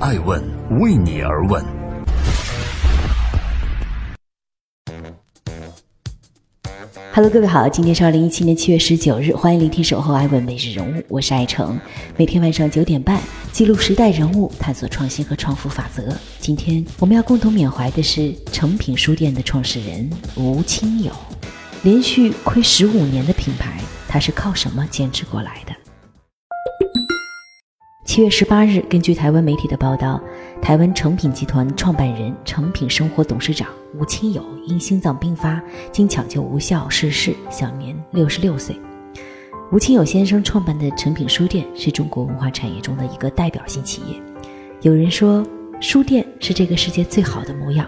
爱问为你而问。Hello，各位好，今天是二零一七年七月十九日，欢迎聆听《守候爱问每日人物》，我是爱成，每天晚上九点半记录时代人物，探索创新和创富法则。今天我们要共同缅怀的是诚品书店的创始人吴清友，连续亏十五年的品牌，他是靠什么坚持过来的？七月十八日，根据台湾媒体的报道，台湾诚品集团创办人、诚品生活董事长吴清友因心脏病发，经抢救无效逝世，享年六十六岁。吴清友先生创办的诚品书店是中国文化产业中的一个代表性企业。有人说，书店是这个世界最好的模样。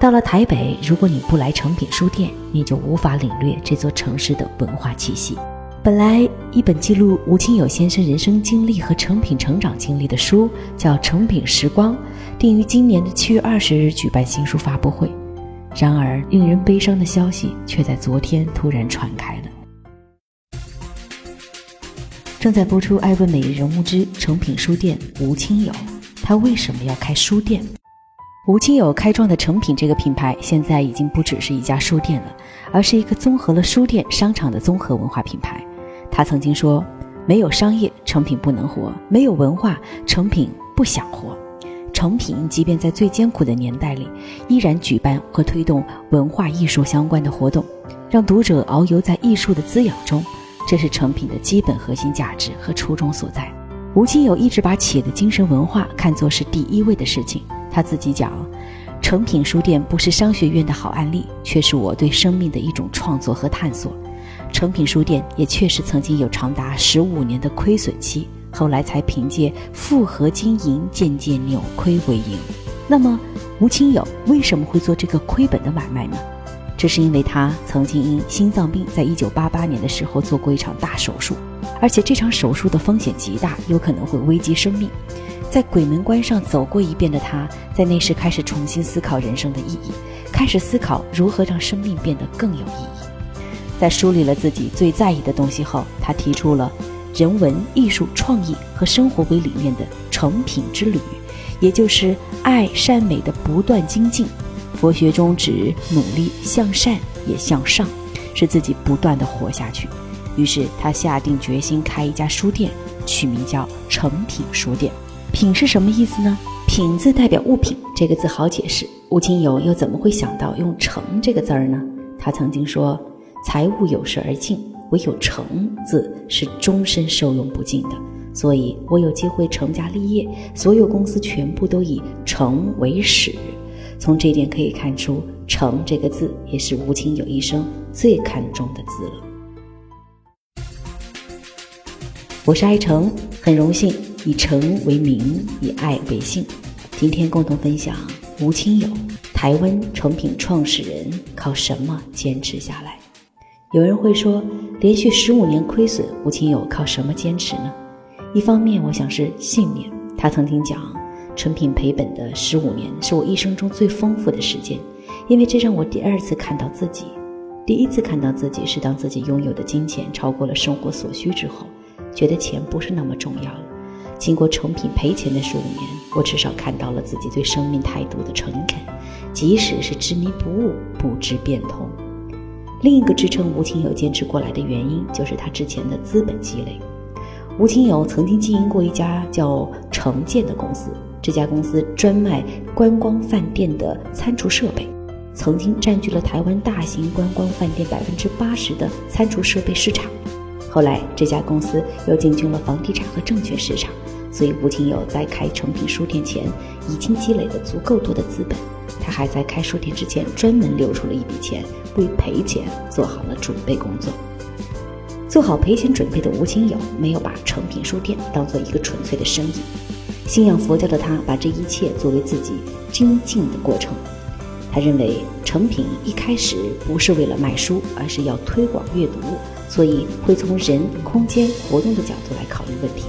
到了台北，如果你不来诚品书店，你就无法领略这座城市的文化气息。本来一本记录吴清友先生人生经历和成品成长经历的书叫《成品时光》，定于今年的七月二十日举办新书发布会。然而，令人悲伤的消息却在昨天突然传开了。正在播出《爱问每日人物之成品书店》，吴清友，他为什么要开书店？吴清友开创的成品这个品牌，现在已经不只是一家书店了，而是一个综合了书店、商场的综合文化品牌。他曾经说：“没有商业，成品不能活；没有文化，成品不想活。成品即便在最艰苦的年代里，依然举办和推动文化艺术相关的活动，让读者遨游在艺术的滋养中。这是成品的基本核心价值和初衷所在。”吴清友一直把企业的精神文化看作是第一位的事情。他自己讲：“成品书店不是商学院的好案例，却是我对生命的一种创作和探索。”诚品书店也确实曾经有长达十五年的亏损期，后来才凭借复合经营渐渐扭亏为盈。那么，吴清友为什么会做这个亏本的买卖呢？这是因为他曾经因心脏病，在一九八八年的时候做过一场大手术，而且这场手术的风险极大，有可能会危及生命。在鬼门关上走过一遍的他，在那时开始重新思考人生的意义，开始思考如何让生命变得更有意义。在梳理了自己最在意的东西后，他提出了人文、艺术、创意和生活为理念的成品之旅，也就是爱善美的不断精进。佛学中指努力向善也向上，是自己不断的活下去。于是他下定决心开一家书店，取名叫成品书店。品是什么意思呢？品字代表物品，这个字好解释。吴清友又怎么会想到用成这个字儿呢？他曾经说。财物有时而尽，唯有诚字是终身受用不尽的。所以我有机会成家立业，所有公司全部都以诚为始。从这一点可以看出，诚这个字也是吴清友一生最看重的字了。我是爱诚，很荣幸以诚为名，以爱为姓。今天共同分享吴清友，台湾诚品创始人靠什么坚持下来？有人会说，连续十五年亏损，吴清友靠什么坚持呢？一方面，我想是信念。他曾经讲，成品赔本的十五年是我一生中最丰富的时间，因为这让我第二次看到自己。第一次看到自己是当自己拥有的金钱超过了生活所需之后，觉得钱不是那么重要了。经过成品赔钱的十五年，我至少看到了自己对生命态度的诚恳，即使是执迷不悟，不知变通。另一个支撑吴清友坚持过来的原因，就是他之前的资本积累。吴清友曾经经营过一家叫城建的公司，这家公司专卖观光饭店的餐厨设备，曾经占据了台湾大型观光饭店百分之八十的餐厨设备市场。后来这家公司又进军了房地产和证券市场，所以吴清友在开诚品书店前已经积累了足够多的资本。他还在开书店之前专门留出了一笔钱，为赔钱做好了准备工作。做好赔钱准备的吴清友没有把诚品书店当做一个纯粹的生意，信仰佛教的他把这一切作为自己精进的过程。他认为成品一开始不是为了卖书，而是要推广阅读，所以会从人、空间、活动的角度来考虑问题。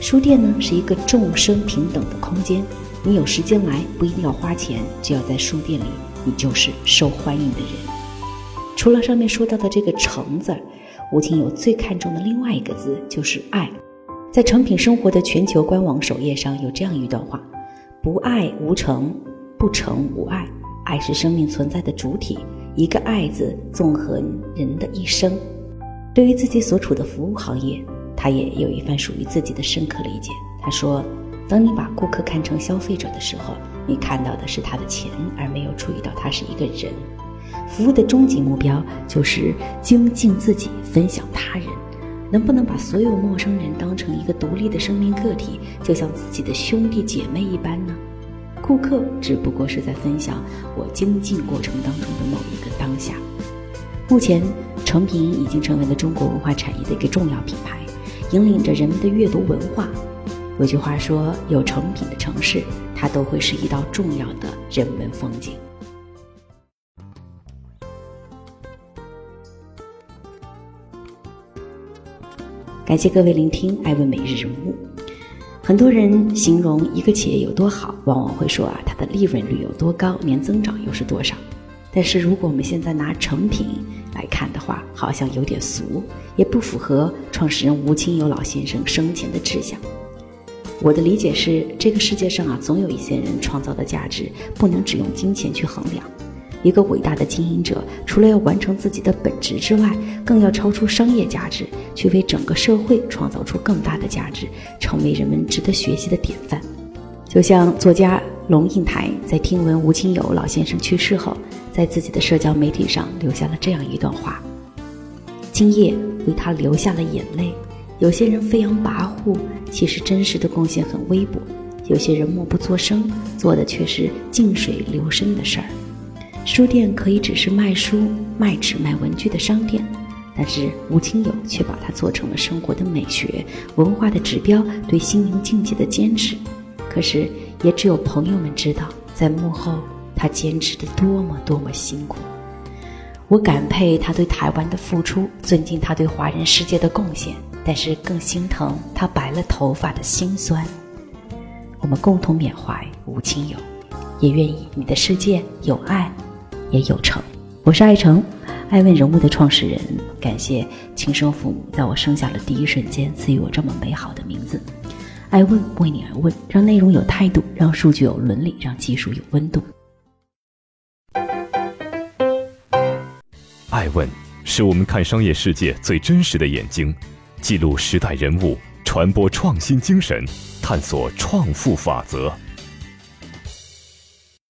书店呢是一个众生平等的空间。你有时间来，不一定要花钱，只要在书店里，你就是受欢迎的人。除了上面说到的这个“诚”字，吴清友最看重的另外一个字就是“爱”。在成品生活的全球官网首页上有这样一段话：不爱无成，不成无爱。爱是生命存在的主体，一个“爱”字纵横人的一生。对于自己所处的服务行业，他也有一番属于自己的深刻理解。他说：“当你把顾客看成消费者的时候，你看到的是他的钱，而没有注意到他是一个人。服务的终极目标就是精进自己，分享他人。能不能把所有陌生人当成一个独立的生命个体，就像自己的兄弟姐妹一般呢？”顾客只不过是在分享我精进过程当中的某一个当下。目前，成品已经成为了中国文化产业的一个重要品牌，引领着人们的阅读文化。有句话说：“有成品的城市，它都会是一道重要的人文风景。”感谢各位聆听《艾问每日人物》。很多人形容一个企业有多好，往往会说啊，它的利润率有多高，年增长又是多少。但是如果我们现在拿成品来看的话，好像有点俗，也不符合创始人吴清友老先生生前的志向。我的理解是，这个世界上啊，总有一些人创造的价值不能只用金钱去衡量。一个伟大的经营者，除了要完成自己的本职之外，更要超出商业价值，去为整个社会创造出更大的价值，成为人们值得学习的典范。就像作家龙应台在听闻吴清友老先生去世后，在自己的社交媒体上留下了这样一段话：“今夜为他流下了眼泪。有些人飞扬跋扈，其实真实的贡献很微薄；有些人默不作声，做的却是静水流深的事儿。”书店可以只是卖书、卖纸、卖文具的商店，但是吴清友却把它做成了生活的美学、文化的指标，对心灵境界的坚持。可是，也只有朋友们知道，在幕后他坚持的多么多么辛苦。我感佩他对台湾的付出，尊敬他对华人世界的贡献，但是更心疼他白了头发的心酸。我们共同缅怀吴清友，也愿意你的世界有爱。也有成，我是爱成，爱问人物的创始人。感谢亲生父母在我生下的第一瞬间赐予我这么美好的名字。爱问为你而问，让内容有态度，让数据有伦理，让技术有温度。爱问是我们看商业世界最真实的眼睛，记录时代人物，传播创新精神，探索创富法则。